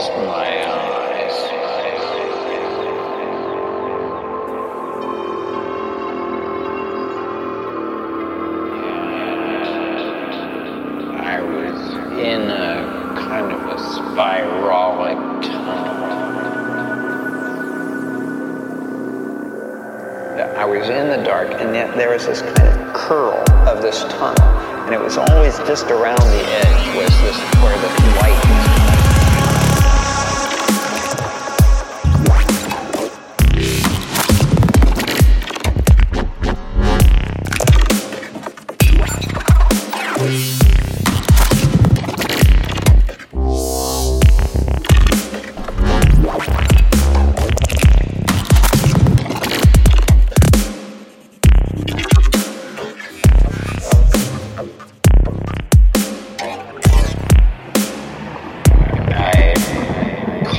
closed my eyes. I was in a kind of a spiralic tunnel. I was in the dark, and yet there was this kind of curl of this tunnel, and it was always just around the edge was this where the light was.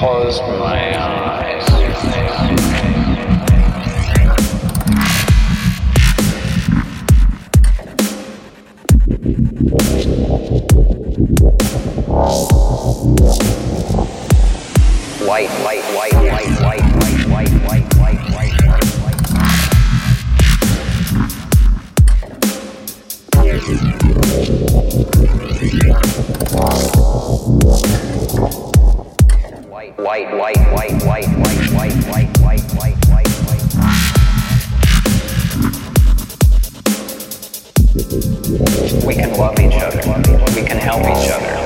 my eyes. white, white, white, white. White, white, white, white, white, white, white, white, white, white, white, white. We can love each other. We can help each other.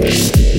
Yeah.